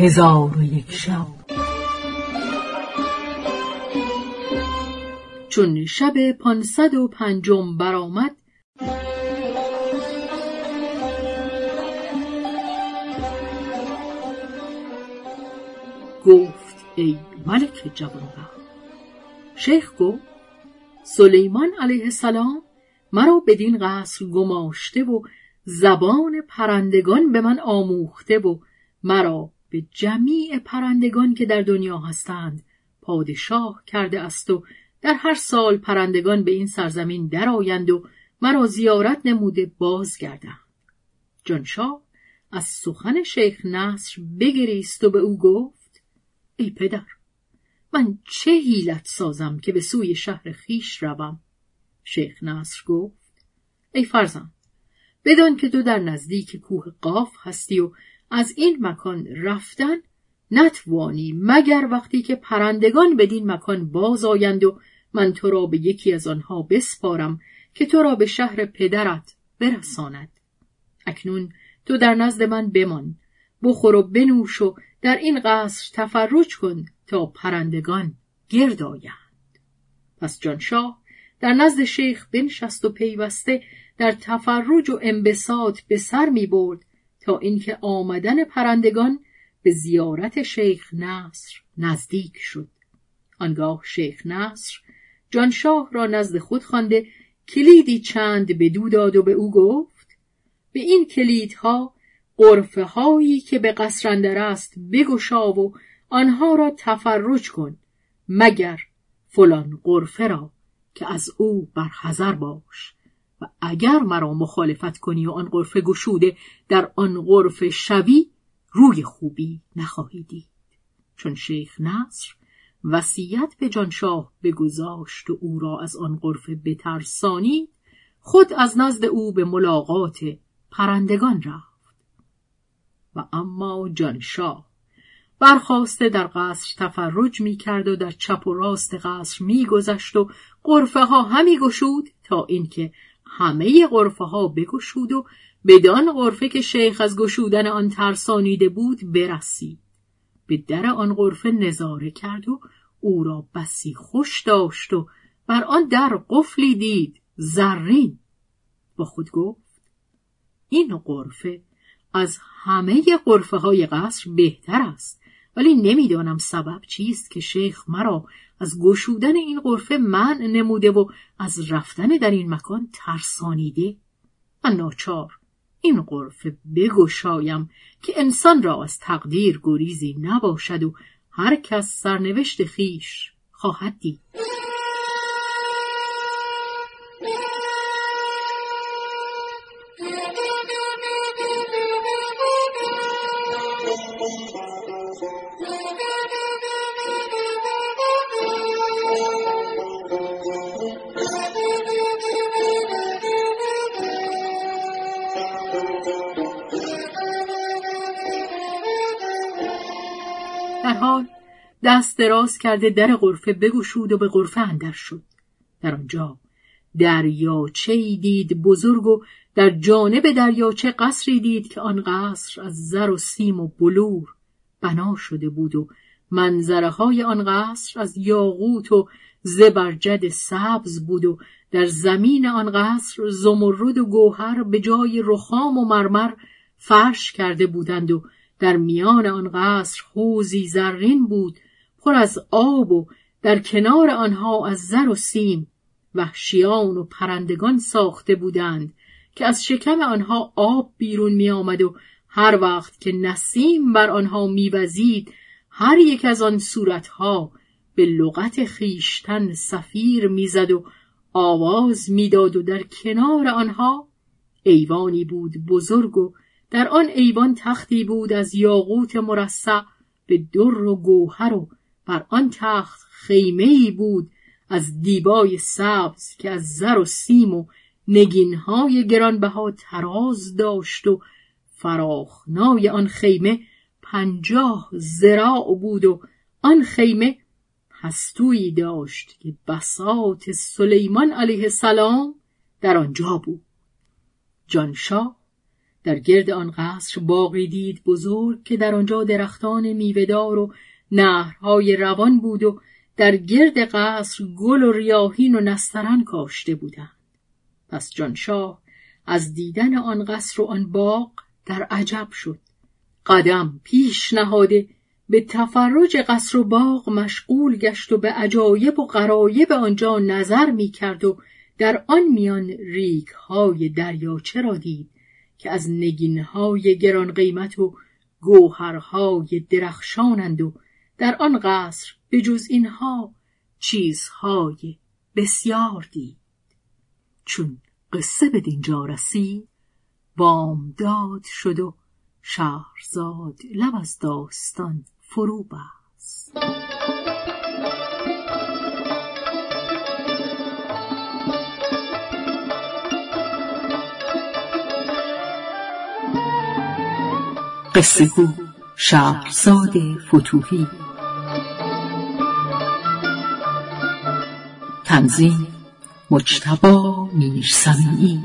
هزار و یک شب. چون شب پانصد و پنجم برآمد گفت ای ملک جوانبخت شیخ گفت سلیمان علیه السلام مرا بدین قصر گماشته و زبان پرندگان به من آموخته و مرا به جمیع پرندگان که در دنیا هستند پادشاه کرده است و در هر سال پرندگان به این سرزمین درآیند و مرا زیارت نموده بازگردند. جانشاه از سخن شیخ نصر بگریست و به او گفت ای پدر من چه حیلت سازم که به سوی شهر خیش روم؟ شیخ نصر گفت ای فرزند بدان که تو در نزدیک کوه قاف هستی و از این مکان رفتن نتوانی مگر وقتی که پرندگان بدین مکان باز آیند و من تو را به یکی از آنها بسپارم که تو را به شهر پدرت برساند. اکنون تو در نزد من بمان بخور و بنوش و در این قصر تفرج کن تا پرندگان گرد آیند. پس جانشاه در نزد شیخ بنشست و پیوسته در تفرج و انبساط به سر می برد تا اینکه آمدن پرندگان به زیارت شیخ نصر نزدیک شد. آنگاه شیخ نصر جانشاه را نزد خود خوانده کلیدی چند به دو داد و به او گفت به این کلیدها قرفه هایی که به قصر اندر است بگشا و آنها را تفرج کن مگر فلان قرفه را که از او برحذر باش. و اگر مرا مخالفت کنی و آن قرفه گشوده در آن قرفه شوی روی خوبی نخواهی دید. چون شیخ نصر وصیت به جانشاه بگذاشت و او را از آن قرفه بترسانی خود از نزد او به ملاقات پرندگان رفت. و اما جانشاه برخواسته در قصر تفرج می کرد و در چپ و راست قصر می گذشت و قرفه ها همی گشود تا اینکه همه قرفه ها بگشود و بدان قرفه که شیخ از گشودن آن ترسانیده بود برسید. به در آن قرفه نظاره کرد و او را بسی خوش داشت و بر آن در قفلی دید زرین. با خود گفت این قرفه از همه قرفه های قصر بهتر است. ولی نمی‌دانم سبب چیست که شیخ مرا از گشودن این قرفه منع نموده و از رفتن در این مکان ترسانیده. من ناچار این قرفه بگشایم که انسان را از تقدیر گریزی نباشد و هر کس سرنوشت خیش خواهد دید. حال دست دراز کرده در غرفه بگشود و به غرفه اندر شد. در آنجا دریاچه ای دید بزرگ و در جانب دریاچه قصری دید که آن قصر از زر و سیم و بلور بنا شده بود و منظره های آن قصر از یاقوت و زبرجد سبز بود و در زمین آن قصر زمرد و گوهر به جای رخام و مرمر فرش کرده بودند و در میان آن قصر حوزی زرین بود پر از آب و در کنار آنها از زر و سیم. وحشیان و پرندگان ساخته بودند که از شکم آنها آب بیرون می آمد و هر وقت که نسیم بر آنها میوزید هر یک از آن صورتها به لغت خیشتن سفیر می‌زد و آواز می‌داد و در کنار آنها ایوانی بود بزرگ و در آن ایوان تختی بود از یاقوت مرصع به در و گوهر و بر آن تخت خیمه بود از دیبای سبز که از زر و سیم و نگینهای گرانبها تراز داشت و فراخنای آن خیمه پنجاه زراع بود و آن خیمه پستویی داشت که بساط سلیمان علیه السلام در آنجا بود. جانشاه در گرد آن قصر باقی دید بزرگ که در آنجا درختان میوهدار و نهرهای روان بود و در گرد قصر گل و ریاهین و نسترن کاشته بودند. پس جانشاه از دیدن آن قصر و آن باغ در عجب شد. قدم پیش نهاده به تفرج قصر و باغ مشغول گشت و به عجایب و غرایب آنجا نظر می کرد و در آن میان ریگ های دریاچه را دید. که از نگین های گران قیمت و گوهرهای درخشانند و در آن قصر به جز اینها چیزهای بسیار دید. چون قصه به دینجا رسید بامداد شد و شهرزاد لب از داستان فرو بست. قصه گو شهرزاد فتوهی. تنظیم مجتبا میرسمی